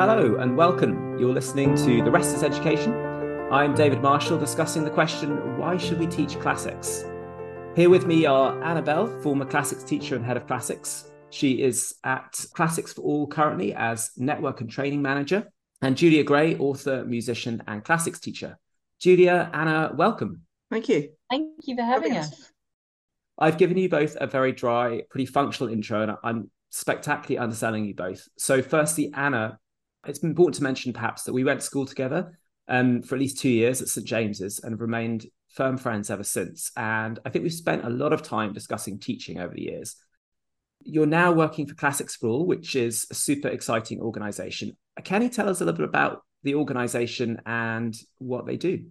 Hello and welcome. You're listening to The Rest is Education. I'm David Marshall discussing the question why should we teach classics? Here with me are Anna Bell, former classics teacher and head of classics. She is at Classics for All currently as network and training manager, and Julia Gray, author, musician, and classics teacher. Julia, Anna, welcome. Thank you. Thank you for having us. I've given you both a very dry, pretty functional intro, and I'm spectacularly underselling you both. So, firstly, Anna, it's important to mention perhaps that we went to school together um, for at least two years at St James's and have remained firm friends ever since. And I think we've spent a lot of time discussing teaching over the years. You're now working for Classics for All, which is a super exciting organization. Can you tell us a little bit about the organization and what they do?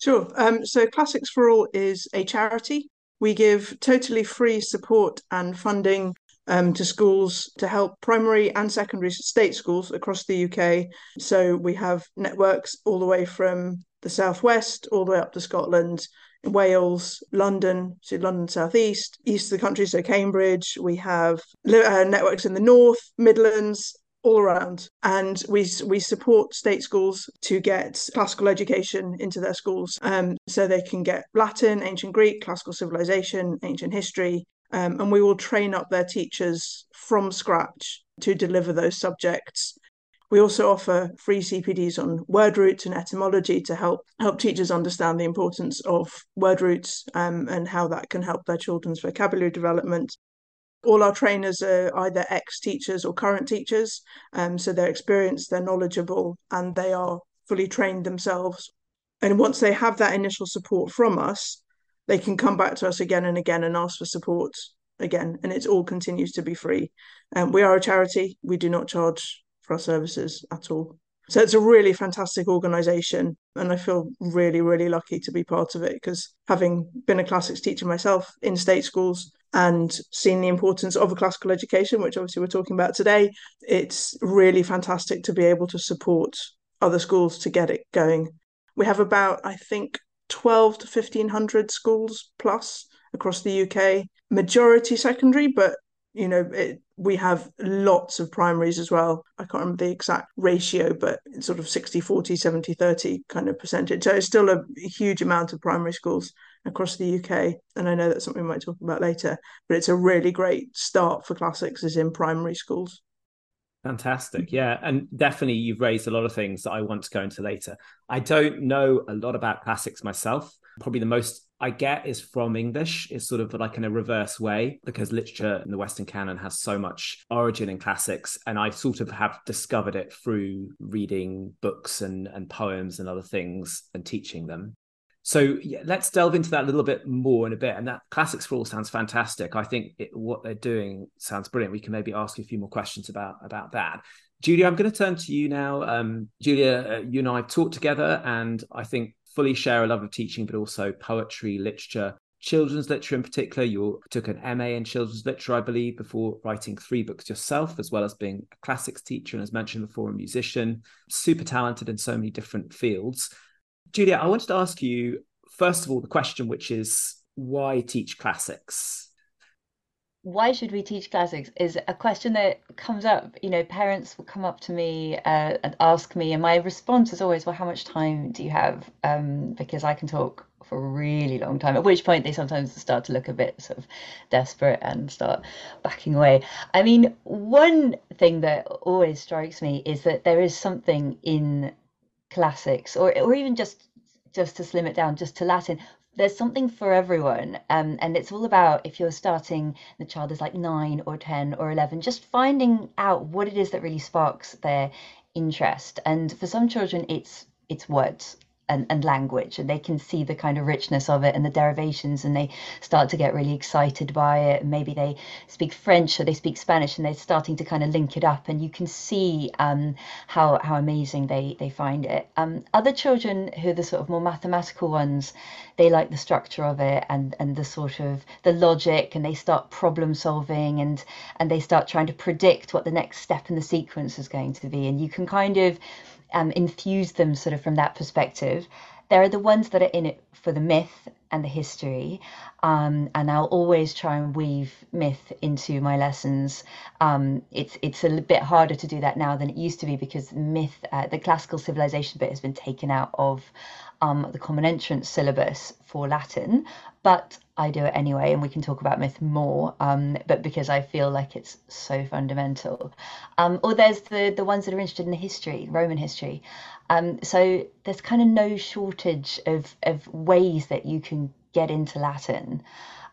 Sure. Um, so, Classics for All is a charity. We give totally free support and funding um, to schools to help primary and secondary state schools across the UK. So we have networks all the way from the southwest all the way up to Scotland, Wales, London, so London southeast, east of the country, so Cambridge. We have uh, networks in the north, Midlands, all around and we we support state schools to get classical education into their schools um, so they can get latin ancient greek classical civilization ancient history um, and we will train up their teachers from scratch to deliver those subjects. We also offer free CPDs on word roots and etymology to help help teachers understand the importance of word roots um, and how that can help their children's vocabulary development. All our trainers are either ex teachers or current teachers, um, so they're experienced, they're knowledgeable, and they are fully trained themselves. And once they have that initial support from us, they can come back to us again and again and ask for support again, and it all continues to be free. Um, we are a charity; we do not charge for our services at all. So it's a really fantastic organisation, and I feel really, really lucky to be part of it because having been a classics teacher myself in state schools and seen the importance of a classical education, which obviously we're talking about today, it's really fantastic to be able to support other schools to get it going. We have about, I think, 12 to 1500 schools plus across the UK, majority secondary, but you know, it, we have lots of primaries as well. I can't remember the exact ratio, but it's sort of 60, 40, 70, 30 kind of percentage. So it's still a huge amount of primary schools across the UK. And I know that's something we might talk about later, but it's a really great start for classics is in primary schools. Fantastic. Mm-hmm. Yeah. And definitely you've raised a lot of things that I want to go into later. I don't know a lot about classics myself. Probably the most I get is from English, is sort of like in a reverse way, because literature in the Western canon has so much origin in classics. And I sort of have discovered it through reading books and, and poems and other things and teaching them. So yeah, let's delve into that a little bit more in a bit. And that classics for all sounds fantastic. I think it, what they're doing sounds brilliant. We can maybe ask you a few more questions about about that. Julia, I'm going to turn to you now. Um, Julia, uh, you and I have talked together, and I think fully share a love of teaching, but also poetry, literature, children's literature in particular. You took an MA in children's literature, I believe, before writing three books yourself, as well as being a classics teacher and, as mentioned before, a musician. Super talented in so many different fields. Julia, I wanted to ask you, first of all, the question, which is why teach classics? Why should we teach classics is a question that comes up. You know, parents will come up to me uh, and ask me, and my response is always, "Well, how much time do you have?" Um, because I can talk for a really long time. At which point they sometimes start to look a bit sort of desperate and start backing away. I mean, one thing that always strikes me is that there is something in classics or or even just just to slim it down just to latin there's something for everyone. Um, and it's all about if you're starting the child is like 9 or 10 or 11 just finding out what it is that really sparks their interest. And for some children it's it's words and, and language and they can see the kind of richness of it and the derivations and they start to get really excited by it. Maybe they speak french or they speak spanish and they're starting to kind of link it up and you can see um, how, how amazing they, they find it. Um, other children who are the sort of more mathematical ones they like the structure of it and, and the sort of the logic and they start problem solving and and they start trying to predict what the next step in the sequence is going to be. And you can kind of um, infuse them sort of from that perspective. There are the ones that are in it for the myth and the history. Um, and I'll always try and weave myth into my lessons. Um, it's it's a bit harder to do that now than it used to be because myth, uh, the classical civilization bit, has been taken out of um, the common entrance syllabus for Latin. But I do it anyway, and we can talk about myth more. Um, but because I feel like it's so fundamental, um, or there's the the ones that are interested in the history, Roman history. Um, so there's kind of no shortage of of ways that you can get into Latin.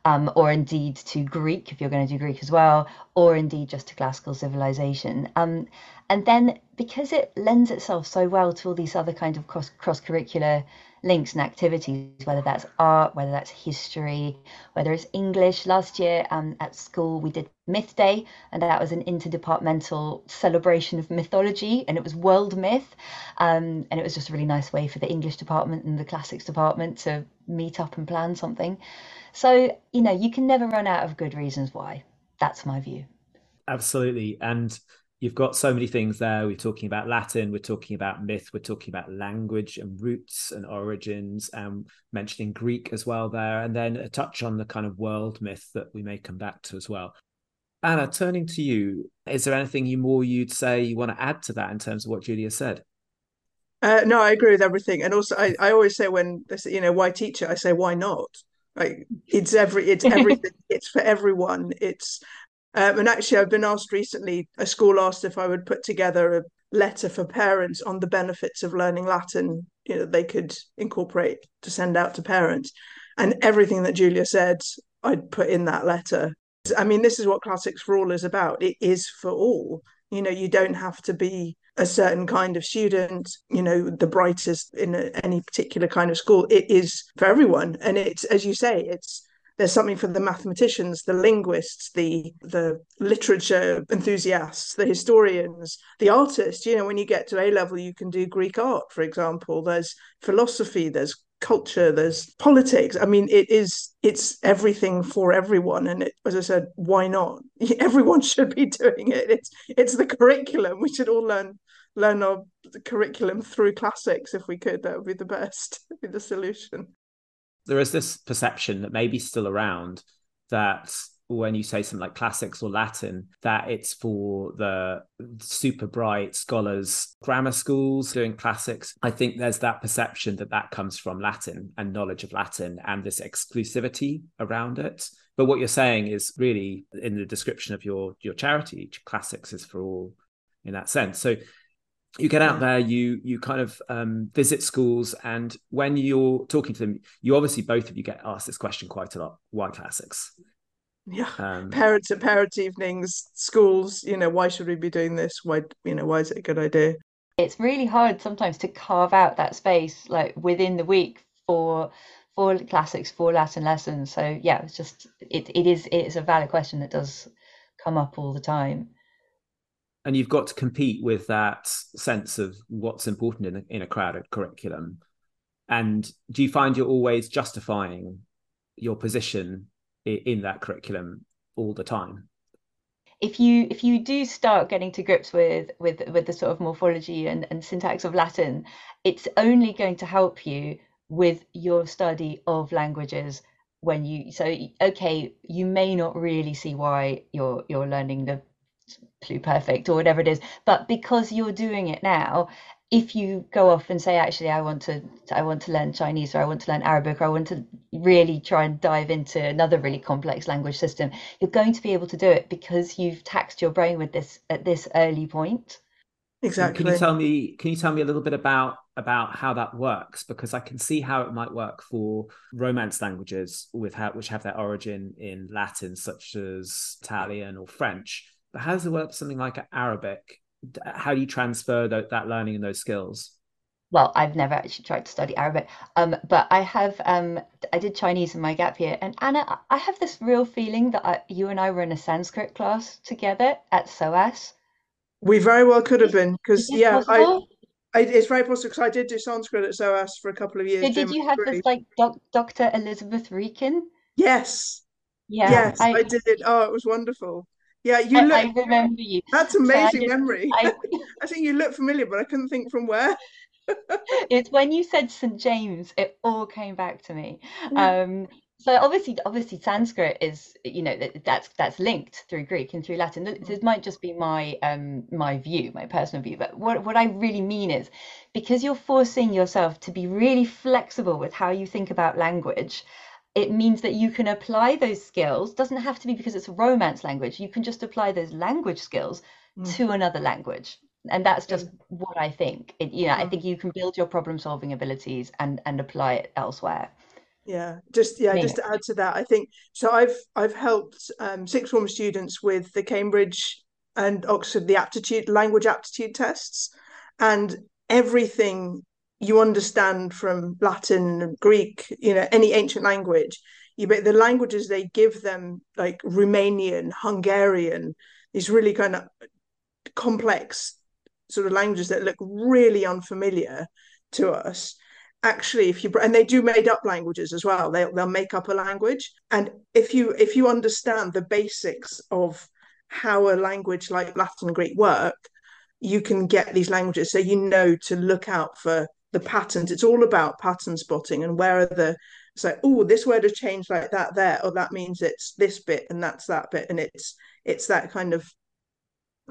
Um, or indeed to Greek if you're going to do Greek as well, or indeed just to classical civilization. Um, and then because it lends itself so well to all these other kind of cross cross curricular links and activities, whether that's art, whether that's history, whether it's English. Last year um, at school, we did Myth Day, and that was an interdepartmental celebration of mythology, and it was world myth. Um, and it was just a really nice way for the English department and the classics department to meet up and plan something. So, you know, you can never run out of good reasons why. That's my view. Absolutely. And you've got so many things there. We're talking about Latin, we're talking about myth, we're talking about language and roots and origins, and mentioning Greek as well there, and then a touch on the kind of world myth that we may come back to as well. Anna, turning to you, is there anything you more you'd say you want to add to that in terms of what Julia said? Uh, no, I agree with everything, and also I, I always say when they say, you know, why teach it, I say why not. Like it's every it's everything. it's for everyone. It's um, and actually, I've been asked recently, a school asked if I would put together a letter for parents on the benefits of learning Latin, you know, they could incorporate to send out to parents. And everything that Julia said, I'd put in that letter. I mean, this is what Classics for All is about. It is for all. You know, you don't have to be a certain kind of student, you know, the brightest in any particular kind of school. It is for everyone. And it's, as you say, it's there's something for the mathematicians, the linguists, the the literature enthusiasts, the historians, the artists. You know, when you get to A level, you can do Greek art, for example. There's philosophy, there's culture, there's politics. I mean, it is it's everything for everyone. And it, as I said, why not? Everyone should be doing it. It's it's the curriculum. We should all learn learn our curriculum through classics if we could. That would be the best. be the solution there is this perception that maybe still around that when you say something like classics or Latin, that it's for the super bright scholars, grammar schools doing classics. I think there's that perception that that comes from Latin and knowledge of Latin and this exclusivity around it. But what you're saying is really in the description of your your charity, classics is for all in that sense. So you get out there you you kind of um, visit schools and when you're talking to them you obviously both of you get asked this question quite a lot why classics? Yeah. Um, parents at parents evenings schools you know why should we be doing this? Why you know why is it a good idea? It's really hard sometimes to carve out that space like within the week for for classics for latin lessons. So yeah it's just it, it is it is a valid question that does come up all the time and you've got to compete with that sense of what's important in a, in a crowded curriculum. And do you find you're always justifying your position in, in that curriculum all the time? If you if you do start getting to grips with with with the sort of morphology and, and syntax of latin it's only going to help you with your study of languages when you so okay you may not really see why you're you're learning the pluperfect or whatever it is. But because you're doing it now if you go off and say actually i want to i want to learn chinese or i want to learn arabic or i want to really try and dive into another really complex language system you're going to be able to do it because you've taxed your brain with this at this early point. Exactly. Can you tell me can you tell me a little bit about about how that works? Because i can see how it might work for romance languages with how which have their origin in latin such as italian or french but how does it work for something like Arabic? How do you transfer that, that learning and those skills? Well, I've never actually tried to study Arabic, um, but I have. Um, I did Chinese in my gap year, and Anna, I have this real feeling that I, you and I were in a Sanskrit class together at SOAS. We very well could have been, because yeah, I, I, it's very possible because I did do Sanskrit at SOAS for a couple of years. So did you have this like doc, Dr. Elizabeth Rieken? Yes. Yeah. Yes, I, I did. Oh, it was wonderful. Yeah, you look. I remember you. That's amazing so memory. I, I think you look familiar, but I couldn't think from where. it's when you said St. James, it all came back to me. Um, so obviously, obviously, Sanskrit is you know that, that's that's linked through Greek and through Latin. This might just be my um my view, my personal view, but what what I really mean is because you're forcing yourself to be really flexible with how you think about language. It means that you can apply those skills. Doesn't have to be because it's a Romance language. You can just apply those language skills mm. to another language and that's just what I think. It, you know, I mm. think you can build your problem solving abilities and and apply it elsewhere yeah just yeah just to add to that i think so i've i've helped um, sixth form students with the cambridge and oxford the aptitude language aptitude tests and everything you understand from latin greek you know any ancient language you bet the languages they give them like romanian hungarian these really kind of complex sort of languages that look really unfamiliar to us actually if you and they do made up languages as well. They'll, they'll make up a language. And if you if you understand the basics of how a language like latin and greek work you can get these languages. So you know to look out for the patterns it's all about pattern spotting and where are the it's like oh this word has changed like that there or that means it's this bit and that's that bit and it's it's that kind of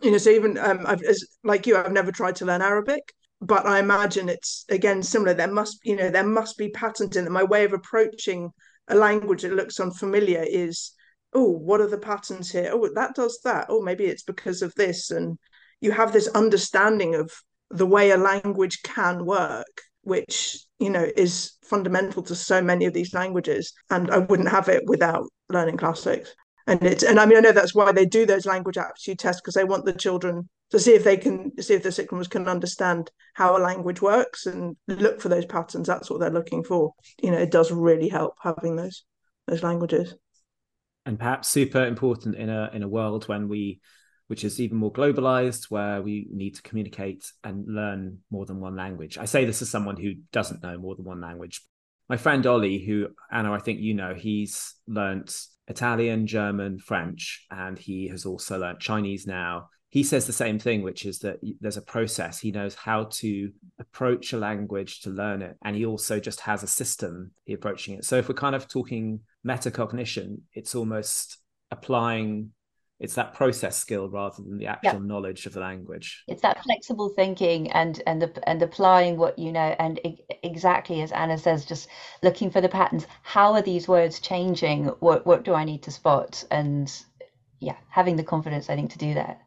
you know so even um i've as, like you i've never tried to learn arabic but I imagine it's again similar. There must, you know, there must be patterns in it. My way of approaching a language that looks unfamiliar is, oh, what are the patterns here? Oh, that does that. Oh, maybe it's because of this. And you have this understanding of the way a language can work, which, you know, is fundamental to so many of these languages. And I wouldn't have it without learning classics. And it's and I mean I know that's why they do those language aptitude tests because they want the children to see if they can see if the sixth formers can understand how a language works and look for those patterns. That's what they're looking for. You know, it does really help having those those languages. And perhaps super important in a in a world when we which is even more globalized, where we need to communicate and learn more than one language. I say this as someone who doesn't know more than one language. My friend Ollie, who Anna, I think you know, he's learnt Italian, German, French, and he has also learnt Chinese now he says the same thing, which is that there's a process. He knows how to approach a language to learn it. And he also just has a system he approaching it. So if we're kind of talking metacognition, it's almost applying it's that process skill rather than the actual yeah. knowledge of the language. It's that flexible thinking and and the and applying what you know and exactly as anna says just looking for the patterns. How are these words changing? What what do i need to spot? And yeah having the confidence i think to do that.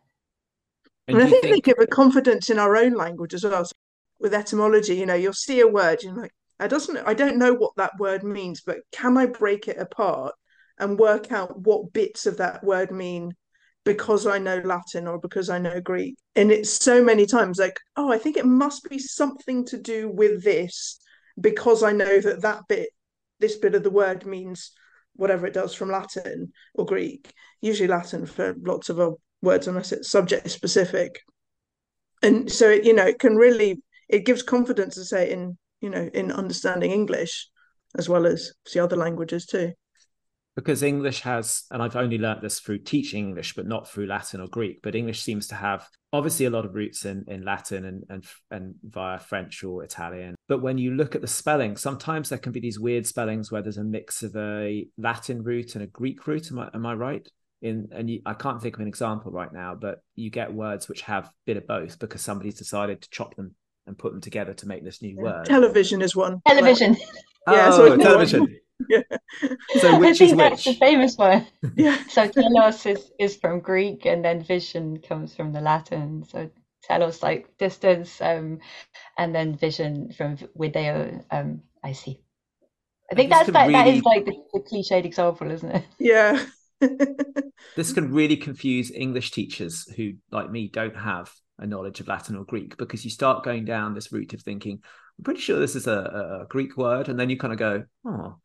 And, and I think, think, they give a confidence in our own language as well. So with etymology, you know, you'll see a word, you're like, I doesn't I don't know what that word means, but can I break it apart and work out what bits of that word mean because I know Latin or because I know Greek? And it's so many times like, oh, I think it must be something to do with this because I know that that bit, this bit of the word means whatever it does from Latin or Greek, usually Latin for lots of words unless it's subject specific. And so it, you know it can really it gives confidence to say in you know in understanding english as well as the other languages too because english has and i've only learnt this through teaching english but not through latin or greek but english seems to have obviously a lot of roots in in latin and and and via french or italian but when you look at the spelling sometimes there can be these weird spellings where there's a mix of a latin root and a greek root am i, am I right in and you, I can't think of an example right now, but you get words which have a bit of both because somebody's decided to chop them and put them together to make this new word. Television is one. Television. yeah, oh, so television. Yeah. So which I think is that's which? the famous one. yeah. So telos is, is from Greek and then vision comes from the Latin. So telos like distance, um, and then vision from video. Um, I see. I think that's that, really... that is like the, the cliched example, isn't it? Yeah this can really confuse English teachers who, like me, don't have a knowledge of Latin or Greek because you start going down this route of thinking, I'm pretty sure this is a, a Greek word. And then you kind of go, oh,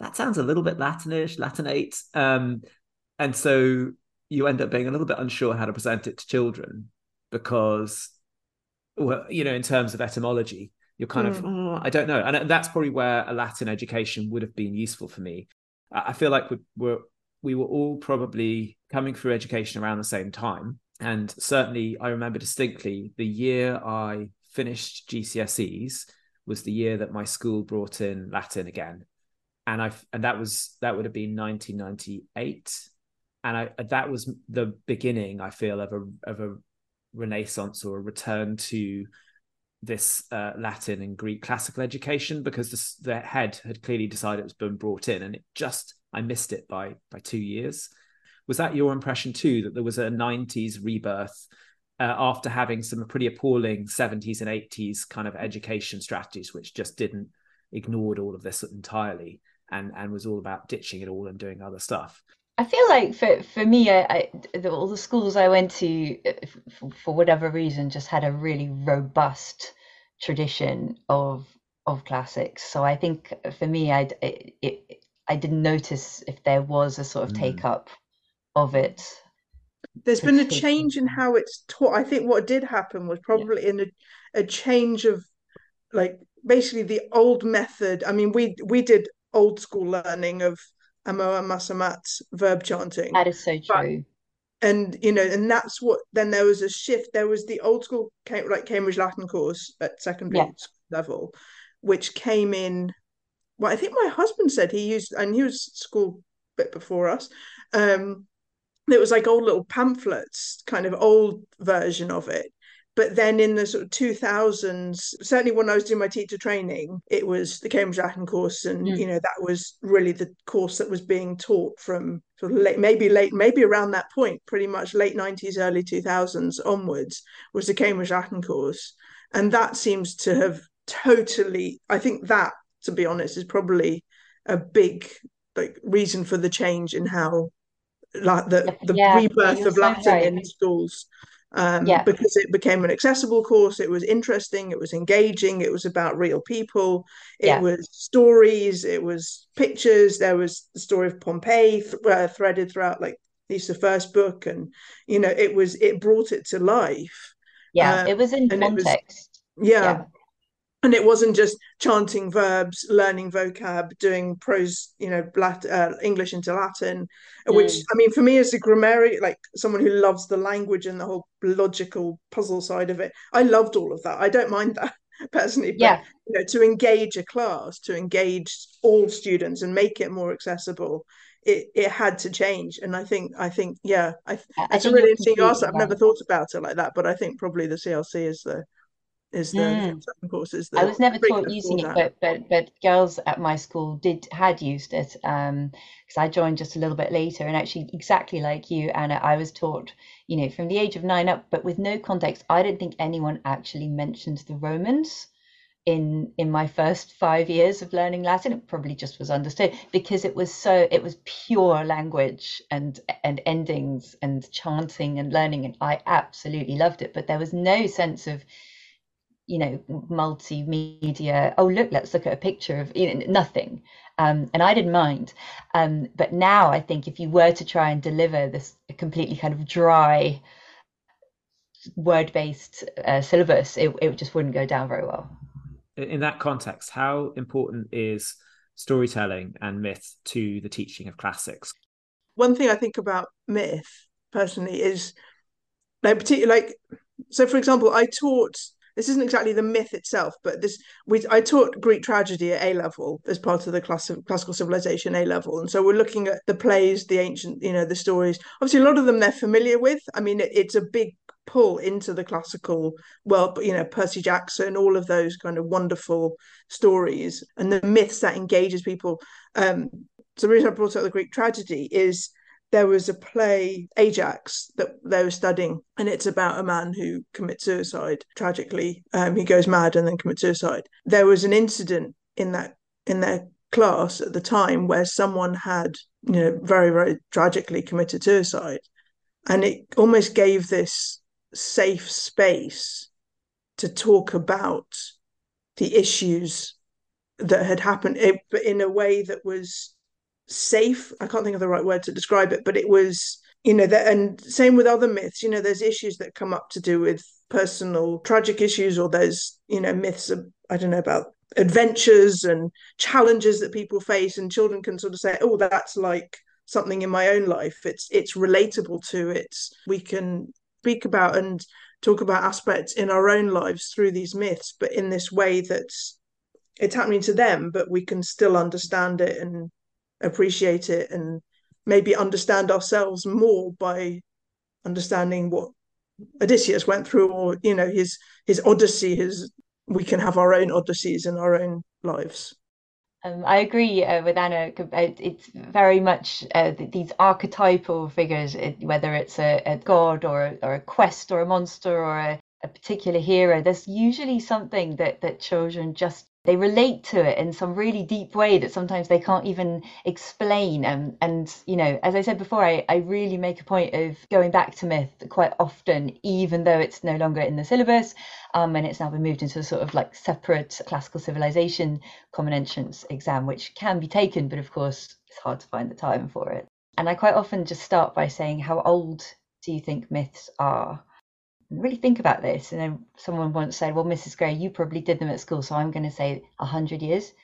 that sounds a little bit Latinish, Latinate. Um, and so you end up being a little bit unsure how to present it to children because, well, you know, in terms of etymology, you're kind mm. of, oh, I don't know. And that's probably where a Latin education would have been useful for me. I feel like we're we were all probably coming through education around the same time. And certainly, I remember distinctly the year I finished GCSEs was the year that my school brought in Latin again, and I and that was that would have been 1998, and I that was the beginning I feel of a of a renaissance or a return to this uh, Latin and Greek classical education because the, head had clearly decided it was been brought in, and it just I missed it by by two years. Was that your impression too? That there was a '90s rebirth uh, after having some pretty appalling 70s and 80s kind of education strategies, which just didn't ignored all of this entirely and and was all about ditching it all and doing other stuff. I feel like for for me, I, I the, all the schools I went to, for, for whatever reason, just had a really robust tradition of of classics. So I think for me, I it, I didn't notice if there was a sort of mm. take up of it there's been a change in how it's taught. I think what did happen was probably yeah. in a, a change of like basically the old method. I mean, we we did old school learning of Amoa Masamat's verb chanting. That is so true. But, and you know, and that's what then there was a shift. There was the old school like Cambridge Latin course at secondary yeah. level, which came in. Well, I think my husband said he used, and he was school bit before us. Um, it was like old little pamphlets, kind of old version of it. But then in the sort of 2000s, certainly when I was doing my teacher training, it was the Cambridge Latin course. And, mm. you know, that was really the course that was being taught from sort of late, maybe late, maybe around that point, pretty much late 90s, early 2000s onwards, was the Cambridge Latin course. And that seems to have totally, I think that, to be honest, is probably a big like reason for the change in how like the the yeah, rebirth of Latin right. in schools. Um, yeah. because it became an accessible course. It was interesting. It was engaging. It was about real people. It yeah. was stories. It was pictures. There was the story of Pompeii th- uh, threaded throughout, like it's the first book, and you know, it was it brought it to life. Yeah, uh, it was in context. Was, yeah, yeah, and it wasn't just chanting verbs learning vocab doing prose you know uh, english into latin mm. which i mean for me as a grammarian like someone who loves the language and the whole logical puzzle side of it i loved all of that i don't mind that personally but yeah. you know to engage a class to engage all students and make it more accessible it, it had to change and i think i think yeah i, I it's a really interesting answer i've never thought about it like that but i think probably the clc is the is the mm. courses. I was never taught using it, but but but girls at my school did had used it because um, I joined just a little bit later, and actually exactly like you, Anna, I was taught you know from the age of nine up, but with no context. I don't think anyone actually mentioned the Romans in in my first five years of learning Latin. It probably just was understood because it was so it was pure language and and endings and chanting and learning, and I absolutely loved it. But there was no sense of you know multimedia oh look let's look at a picture of you know, nothing. Um, and i didn't mind. Um, but now i think if you were to try and deliver this completely kind of dry word-based uh, syllabus it, it just wouldn't go down very well. In that context how important is storytelling and myth to the teaching of classics? One thing i think about myth personally is like particularly like so for example i taught this isn't exactly the myth itself, but this we I taught Greek tragedy at A level as part of the class, classical civilization A level, and so we're looking at the plays, the ancient, you know, the stories. Obviously, a lot of them they're familiar with. I mean, it, it's a big pull into the classical but you know, Percy Jackson, all of those kind of wonderful stories and the myths that engages people. Um, so the reason I brought up the Greek tragedy is there was a play ajax that they were studying and it's about a man who commits suicide tragically. Um, he goes mad and then commits suicide. There was an incident in that in their class at the time where someone had you know very very tragically committed suicide. And it almost gave this safe space to talk about the issues that had happened but in a way that was safe. I can't think of the right word to describe it, but it was, you know, that and same with other myths, you know, there's issues that come up to do with personal tragic issues, or there's, you know, myths of, I don't know, about adventures and challenges that people face, and children can sort of say, oh, that's like something in my own life. It's it's relatable to it. We can speak about and talk about aspects in our own lives through these myths, but in this way that's it's happening to them, but we can still understand it and appreciate it and maybe understand ourselves more by understanding what Odysseus went through or you know his his odyssey his we can have our own odysseys in our own lives um, I agree uh, with Anna. It's very much uh, these archetypal figures, whether it's a, a god or, or a quest or a monster or a, a particular hero. There's usually something that, that children just they relate to it in some really deep way that sometimes they can't even explain. And and you know as i said before i, I really make a point of going back to myth quite often even though it's no longer in the syllabus um, and it's now been moved into a sort of like separate classical civilization common entrance exam which can be taken but of course it's hard to find the time for it. And i quite often just start by saying how old do you think myths are really think about this. And then someone once said, well, Mrs. Gray, you probably did them at school. So I'm going to say 100 years.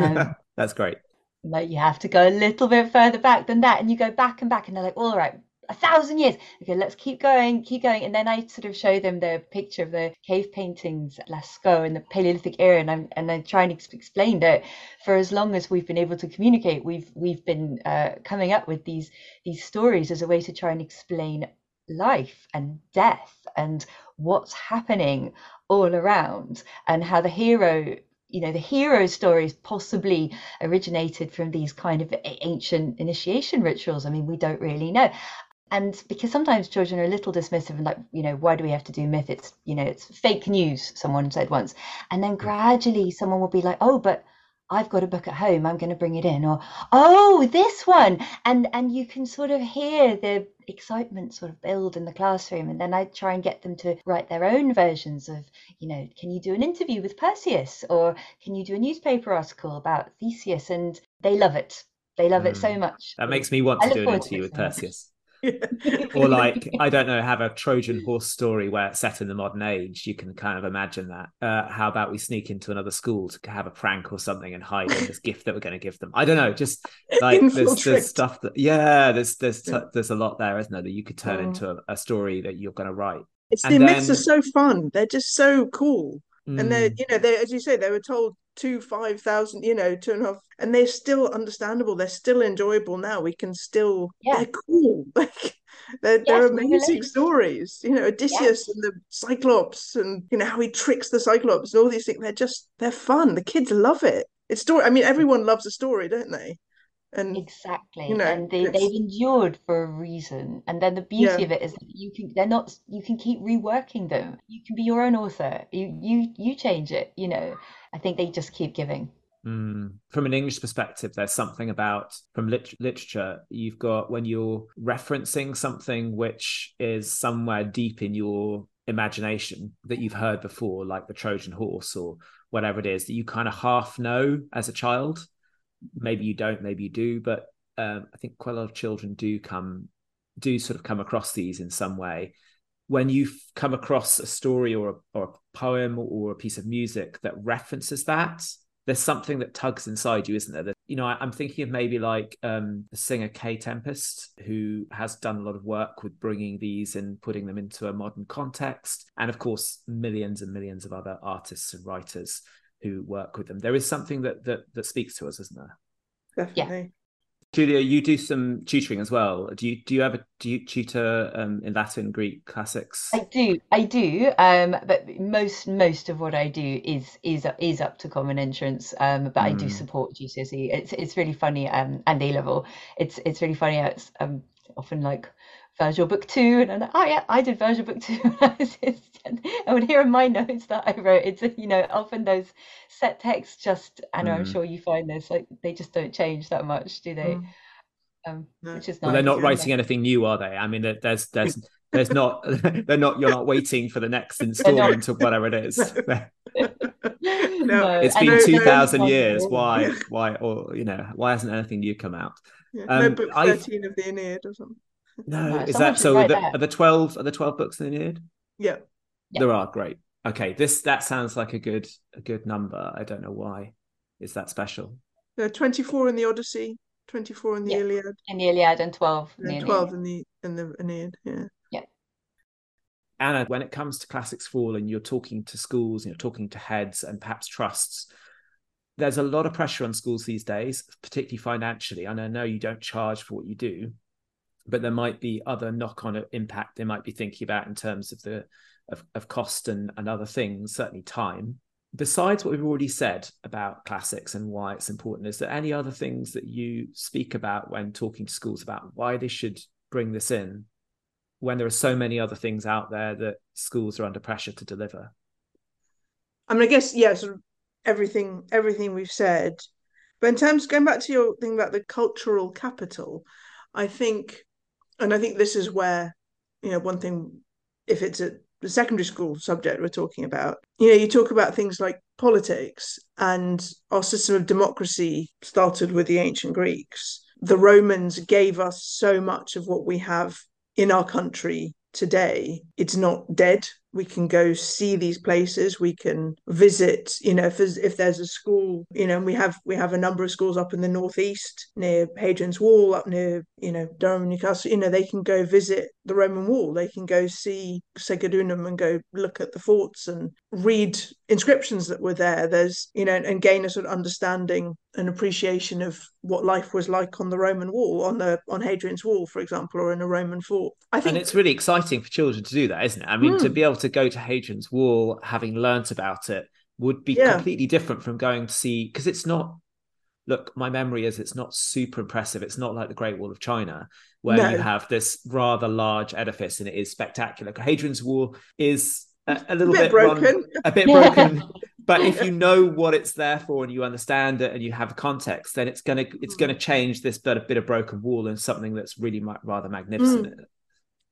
Um, That's great. But you have to go a little bit further back than that. And you go back and back, and they're like, all right, a thousand years. Okay, let's keep going, keep going. And then I sort of show them the picture of the cave paintings at Lascaux in the Paleolithic era, and I'm and I try and explain that for as long as we've been able to communicate, we've we've been uh, coming up with these these stories as a way to try and explain life and death and what's happening all around and how the hero you know the hero stories possibly originated from these kind of ancient initiation rituals. I mean we don't really know. And because sometimes children are a little dismissive and like you know why do we have to do myth? It's you know it's fake news someone said once. And then hmm. gradually someone will be like oh but I've got a book at home, I'm going to bring it in, or oh, this one, and and you can sort of hear the excitement sort of build in the classroom, and then I try and get them to write their own versions of, you know, can you do an interview with Perseus, or can you do a newspaper article about Theseus, and they love it. They love mm. it so hmm. much. That makes me want to do an interview with Perseus. Or like I don't know, have a Trojan horse story where it's set in the modern age. You can kind of imagine that. Uh, how about we sneak into another school to have a prank or something and hide in this gift that we're going to give them? I don't know. Just like there's, there's, stuff that yeah, there's there's t- there's a lot there, isn't there, that you could turn oh. into a, a, story that you're going to write. It's and the myths are so fun. They're just so cool. Mm. And they're, you know, they as you say, they were told two, five thousand, you know, two and a half, and they're still understandable. They're still enjoyable now. We can still, yeah. they're cool. Like they're, yes, they're amazing stories. You know, Odysseus yes. and the Cyclops, and you know how he tricks the Cyclops and all these things. They're just, they're fun. The kids love it. It's story. I mean, everyone loves a story, don't they? And exactly you know, and they, they've endured for a reason and then the beauty yeah. of it is that you can they're not you can keep reworking them you can be your own author you you you change it you know i think they just keep giving Mm. From an English perspective, there's something about from lit- literature. You've got when you're referencing something which is somewhere deep in your imagination that you've heard before, like the Trojan horse or whatever it is that you kind of half know as a child maybe you don't, maybe you do, but um, I think quite a lot of children do come do sort of come across these in some way. When you come across a story or a, or a poem or a piece of music that references that, there's something that tugs inside you, isn't there? That, you know, I, am thinking of maybe like um, the singer Kae Tempest, who has done a lot of work with bringing these and putting them into a modern context, and of course, millions and millions of other artists and writers who work with them. There is something that that that speaks to us, isn't there? Definitely. Yeah. Julia, you do some tutoring as well. Do you do you ever do you tutor um, in Latin, Greek, classics? I do, I do. Um, but most most of what I do is is is up to Common Entrance. Um, but mm. I do hmm. support GCSE. It's it's really funny. Um, and A level. It's it's really funny. It's um often like Virgil book two, and I'm like, oh yeah, I did Virgil book two when I and would hear in my notes that I wrote. It's you know often those set texts just, and mm. I'm sure you find this like they just don't change that much, do they? Mm. Um, which is well, they're not writing anything new, are they? I mean, there's there's there's not they're not you're not waiting for the next installment of whatever it is. no, it's been two thousand years. Why why or you know why hasn't anything new come out? Yeah, um, no book 13 I've... of the Aeneid or something. No, is that so? The, are the twelve? Are the twelve books in the Aeneid? Yeah. yeah, there are. Great. Okay, this that sounds like a good a good number. I don't know why. Is that special? There are twenty four in the Odyssey, twenty four in the yeah. Iliad, in the Iliad, and twelve. In the twelve in the in the Aeneid. Yeah. Yeah. Anna, when it comes to classics for all and you're talking to schools, and you're talking to heads and perhaps trusts, there's a lot of pressure on schools these days, particularly financially. And I know you don't charge for what you do, but there might be other knock-on impact they might be thinking about in terms of the of, of cost and, and other things, certainly time. Besides what we've already said about classics and why it's important, is there any other things that you speak about when talking to schools about why they should bring this in when there are so many other things out there that schools are under pressure to deliver? I mean, I guess, yeah, sort of everything everything we've said. But in terms going back to your thing about the cultural capital, I think and I think this is where, you know, one thing if it's a the secondary school subject we're talking about, you know, you talk about things like politics and our system of democracy started with the ancient Greeks. The Romans gave us so much of what we have in our country today. It's not dead we can go see these places we can visit you know if there's if there's a school you know we have we have a number of schools up in the northeast near hadrian's wall up near you know durham newcastle you know they can go visit the roman wall. They can go see segedunum and go look at the forts and read inscriptions that were there. There's you know and gain a sort of understanding and appreciation of what life was like on the roman wall on the on hadrian's wall for example or in a roman fort. I think and it's really exciting for children to do that isn't it? I mean to hmm. be able to go to Hadrian's Wall, having learnt about it, would be yeah. completely different from going to see because it's not. Look, my memory is it's not super impressive. It's not like the Great Wall of China, where no. you have this rather large edifice and it is spectacular. Hadrian's Wall is a, a little a bit, bit, broken, run, a bit broken. but if you know what it's there for and you understand it and you have context, then it's gonna it's gonna mm. change this bit, a bit of broken wall and something that's really rather magnificent. Mm.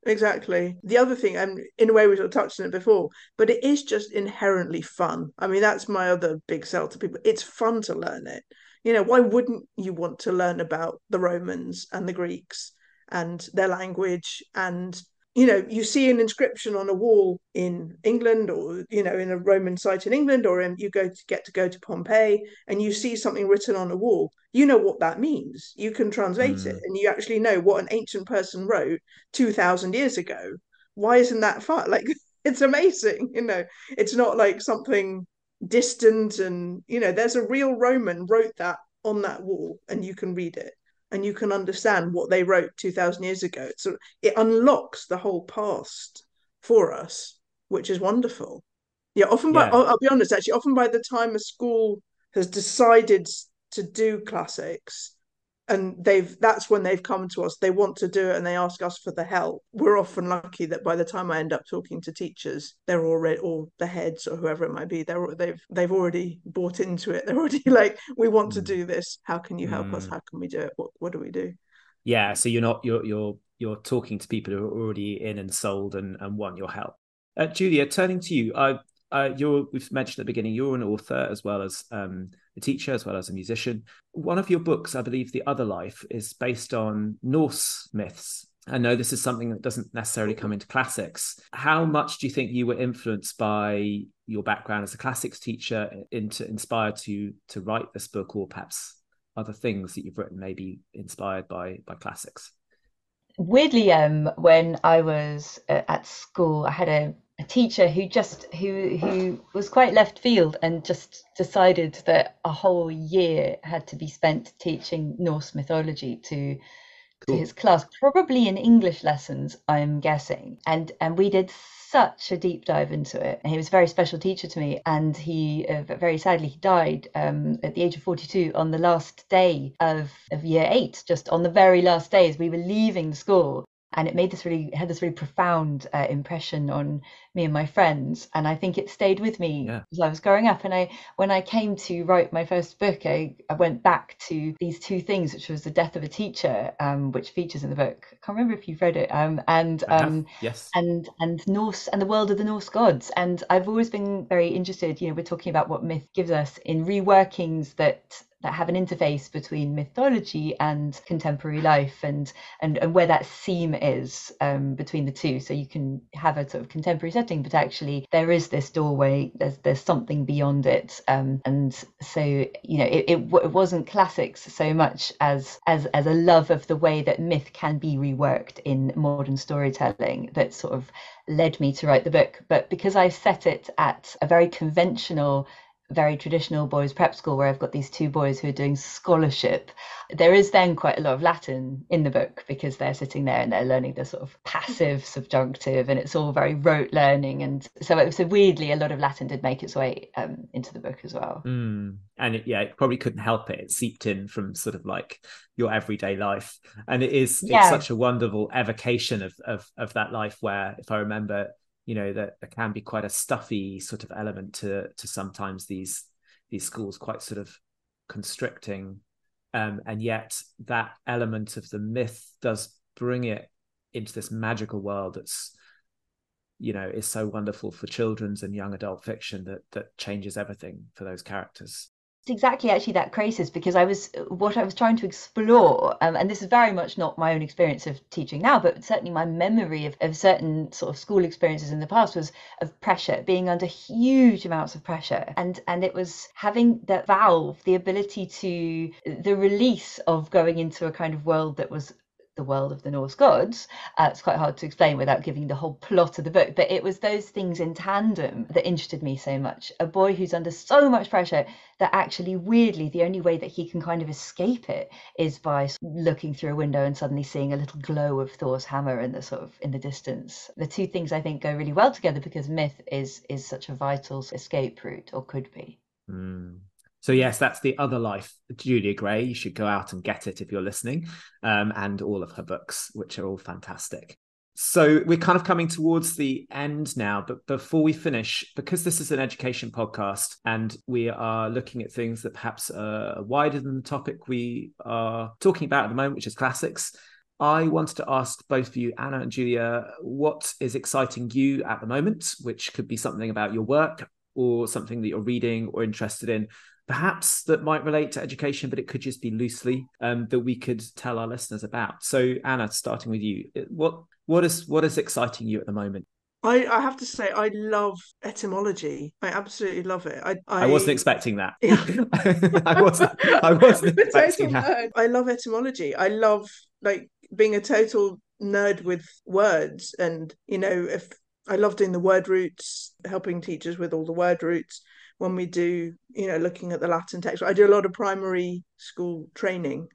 Exactly. The other thing, and in a way we sort of touched on it before, but it is just inherently fun. I mean, that's my other big sell to people. It's fun to learn it. You know, why wouldn't you want to learn about the Romans and the Greeks and their language and you know you see an inscription on a wall in england or you know in a roman site in england or in, you go to get to go to pompeii and you see something written on a wall you know what that means. You can translate mm. it and you actually know what an ancient person wrote 2000 years ago. Why isn't that fun? Like it's amazing you know. It's not like something distant and you know there's a real roman wrote that on that wall and you can read it and you can understand what they wrote 2000 years ago so it unlocks the whole past for us which is wonderful yeah often by yeah. I'll, I'll be honest actually often by the time a school has decided to do classics and they've that's when they've come to us. They want to do it and they ask us for the help. We're often lucky that by the time i end up talking to teachers they're already or the heads or whoever it might be they're they've they've already bought into it. They're already like we want to mm. do this. How can you help mm. us how can we do it? What what do we do? Yeah so you're not you're you're you're talking to people who are already in and sold and and want your help. Uh, julia turning to you uh, uh, you're we've mentioned at the beginning you're an author as well as um, a teacher as well as a musician. One of your books, I believe, The Other Life, is based on Norse myths. I know this is something that doesn't necessarily come into classics. How much do you think you were influenced by your background as a classics teacher into inspired to to write this book, or perhaps other things that you've written maybe inspired by by classics? Weirdly, um, when I was uh, at school, I had a a teacher who just who who was quite left field and just decided that a whole year had to be spent teaching Norse mythology to cool. to his class, probably in English lessons, I'm guessing. And and we did such a deep dive into it. And he was a very special teacher to me, and he uh, very sadly he died um, at the age of 42 on the last day of of year eight, just on the very last day as we were leaving school and it made this really had this really profound uh, impression on me and my friends and i think it stayed with me yeah. as i was growing up and i when i came to write my first book i, I went back to these two things which was the death of a teacher um, which features in the book i can't remember if you've read it um, and um, yes and and norse and the world of the norse gods and i've always been very interested you know we're talking about what myth gives us in reworkings that that have an interface between mythology and contemporary life and and, and where that seam is um, between the two. So you can have a sort of contemporary setting but actually there is this doorway there's there's something beyond it. Um, and so you know it, it, it wasn't classics so much as as as a love of the way that myth can be reworked in modern storytelling that sort of led me to write the book. But because i set it at a very conventional very traditional boys prep school where I've got these two boys who are doing scholarship. There is then quite a lot of Latin in the book because they're sitting there and they're learning the sort of passive subjunctive and it's all very rote learning. And so, it, so weirdly, a lot of Latin did make its way um, into the book as well. Mm. And it, yeah, it probably couldn't help it. It seeped in from sort of like your everyday life. And it is, yeah. it's such a wonderful evocation of, of, of that life where, if I remember, you know that there can be quite a stuffy sort of element to to sometimes these these schools quite sort of constricting. Um, and yet that element of the myth does bring it into this magical world that's you know is so wonderful for children's and young adult fiction that that changes everything for those characters exactly actually that crisis because I was what I was trying to explore, um, and this is very much not my own experience of teaching now, but certainly my memory of, of certain sort of school experiences in the past was of pressure, being under huge amounts of pressure, and and it was having that valve, the ability to the release of going into a kind of world that was the world of the Norse gods. Uh, it's quite hard to explain without giving the whole plot of the book, but it was those things in tandem that interested me so much. A boy who's under so much pressure that actually, weirdly, the only way that he can kind of escape it is by looking through a window and suddenly seeing a little glow of Thor's hammer in the sort of in the distance. The two things I think go really well together because myth is is such a vital escape route, or could be. Mm. So yes, that's the Otherlife, Julia Gray. You should go out and get it if you're listening, um, and all of her books, which are all fantastic. So we're kind of coming towards the end now, but before we finish, because this is an education podcast and we are looking at things that perhaps are wider than the topic we are talking about at the moment, which is classics. I wanted to ask both of you, Anna and Julia, what is exciting you at the moment, which could be something about your work or something that you're reading or interested in, perhaps that might relate to education, but it could just be loosely um, that we could tell our listeners about. So, Anna, starting with you, what what is what is exciting you at the moment? I, I have to say I love etymology. I absolutely love it. I I, I wasn't expecting that. Yeah. I wasn't. I wasn't expecting that. I love etymology. I love like being a total nerd with words, and you know, if I love doing the word roots, helping teachers with all the word roots when we do, you know, looking at the Latin text. I do a lot of primary school training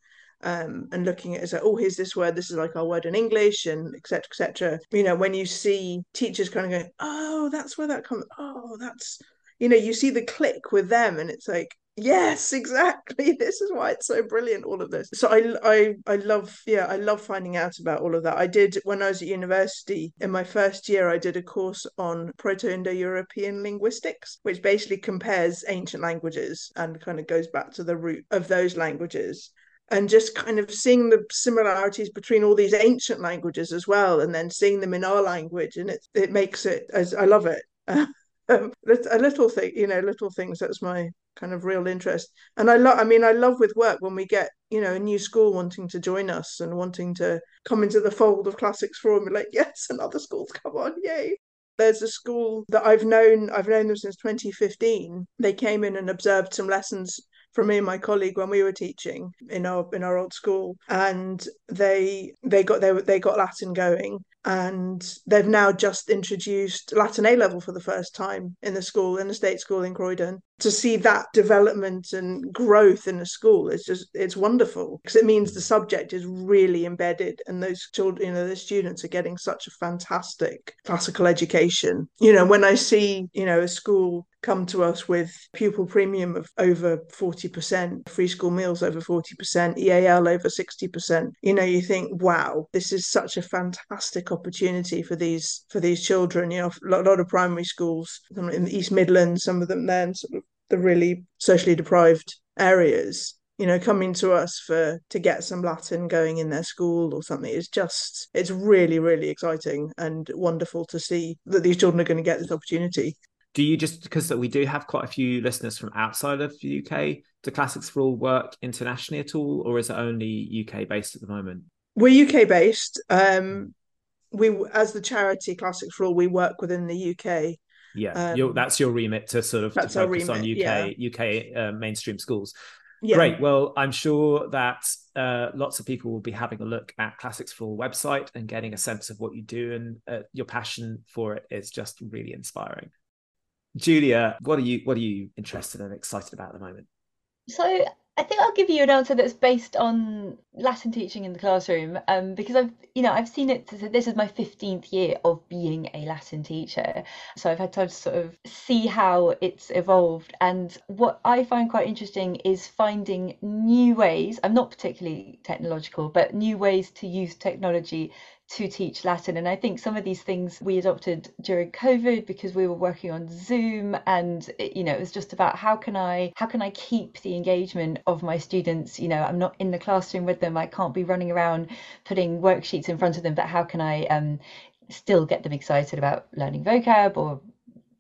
um, and looking at it as like, oh, here's this word, this is like our word in English, and etc. etc. You know, when you see teachers kind of going, oh, that's where that comes, oh, that's, you know, you see the click with them, and it's like, yes exactly. This is why it's so brilliant all of this. So i i i love yeah i love finding out about all of that. I did when i was at university in my first year i did a course on proto-indo-european linguistics which basically compares ancient languages and kind of goes back to the root of those languages. And just kind of seeing the similarities between all these ancient languages as well and then seeing them in our language and it it makes it as i love it um, a little thing you know little things that's my kind of real interest. And I love, I mean, I love with work when we get, you know, a new school wanting to join us and wanting to come into the fold of Classics for All. We're like, yes, another school's come on, yay. There's a school that I've known, I've known them since 2015. They came in and observed some lessons from me and my colleague when we were teaching in our in our old school and they they got they, they got latin going and they've now just introduced Latin A level for the first time in the school, in the state school in Croydon. To see that development and growth in a school is just it's wonderful because it means the subject is really embedded and those children, you know, the students are getting such a fantastic classical education. You know, when I see, you know, a school come to us with pupil premium of over 40%, free school meals over 40%, EAL over 60%, you know, you think, wow, this is such a fantastic opportunity for these for these children. You know, a lot of primary schools in the East Midlands, some of them then sort of the really socially deprived areas you know coming to us for to get some latin going in their school or something is just it's really really exciting and wonderful to see that these children are going to get this opportunity Do you just because we do have quite a few listeners from outside of the UK? Do Classics for All work internationally at all, or is it only UK based at the moment? We're UK based. Um, we, as the charity Classics for All, we work within the UK. Yeah, um, that's your remit to sort of to focus remit, on UK yeah. UK uh, mainstream schools. Yeah. Great. Well, I'm sure that uh, lots of people will be having a look at Classics for All website and getting a sense of what you do, and uh, your passion for it is just really inspiring. Julia, what are you what are you interested and excited about at the moment? So I think I'll give you an answer that's based on Latin teaching in the classroom, um, because I've, you know, I've seen it. This is my fifteenth year of being a Latin teacher, so I've had time to sort of see how it's evolved. And what I find quite interesting is finding new ways. I'm not particularly technological, but new ways to use technology to teach Latin. And I think some of these things we adopted during COVID because we were working on Zoom and it, you know it was just about how can I how can I keep the engagement of my students, you know, I'm not in the classroom with them, I can't be running around putting worksheets in front of them, but how can I um still get them excited about learning vocab or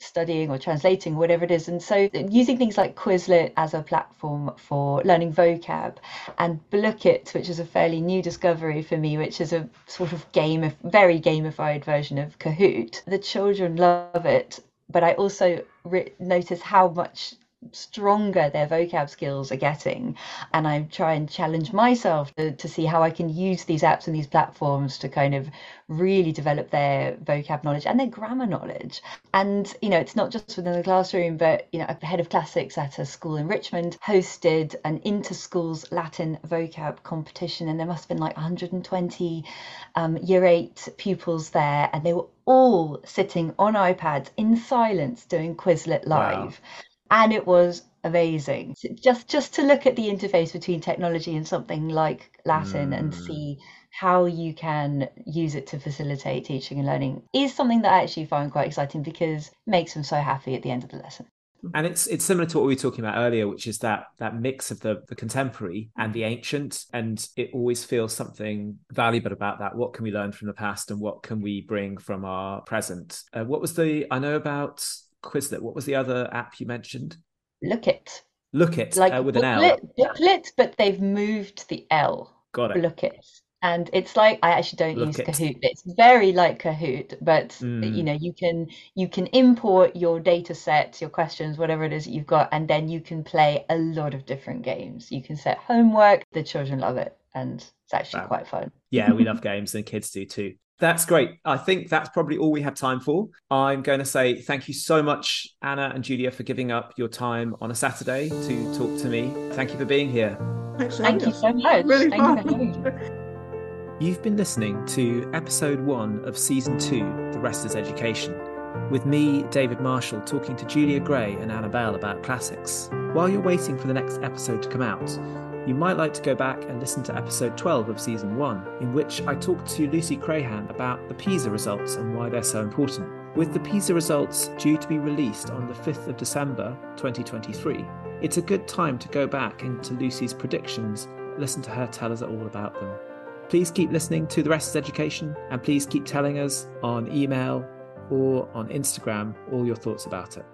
studying or translating, whatever it is. And so using things like Quizlet as a platform for learning vocab and Blooket, which is a fairly new discovery for me, which is a sort of game, very gamified version of Kahoot. The children love it, but I also re- notice how much stronger their vocab skills are getting and i try and challenge myself to, to, see how i can use these apps and these platforms to kind of really develop their vocab knowledge and their grammar knowledge. And you know it's not just within the classroom but you know a head of classics at a school in richmond hosted an inter-schools latin vocab competition and there must have been like 120 um, year eight pupils there and they were all sitting on ipads in silence doing quizlet live. wow and it was amazing. So just just to look at the interface between technology and something like Latin mm. and see how you can use it to facilitate teaching and learning is something that I actually find quite exciting because it makes them so happy at the end of the lesson. And it's it's similar to what we were talking about earlier, which is that that mix of the the contemporary and the ancient, and it always feels something valuable about that. What can we learn from the past, and what can we bring from our present? Uh, what was the I know about Quizlet. What was the other app you mentioned? Blooket. Look it, like uh, with booklet, an L. Booklet, but they've moved the L. Got it. Blooket. And it's like I actually don't Look use it. Kahoot. It's very like Kahoot, but mm. you know you can you can import your data sets, your questions, whatever it is that you've got, and then you can play a lot of different games. You can set homework. The children love it, and it's actually wow. quite fun. Yeah, we love games, and kids do too. That's great. I think that's probably all we have time for. I'm going to say thank you so much, Anna and Julia, for giving up your time on a Saturday to talk to me. Thank you for being here. Thanks thank you so much. Really thank fun. You You've been listening to episode one of season two, The Rest is Education, with me, David Marshall, talking to Julia Gray and Anna Bell about classics. While you're waiting for the next episode to come out, you might like to go back and listen to episode 12 of season 1, in which I talked to Lucy Crehan about the PISA results and why they're so important. With the PISA results due to be released on the 5th of December 2023, it's a good time to go back into Lucy's predictions, listen to her tell us all about them. Please keep listening to The Rest is Education and please keep telling us on email or on Instagram all your thoughts about it.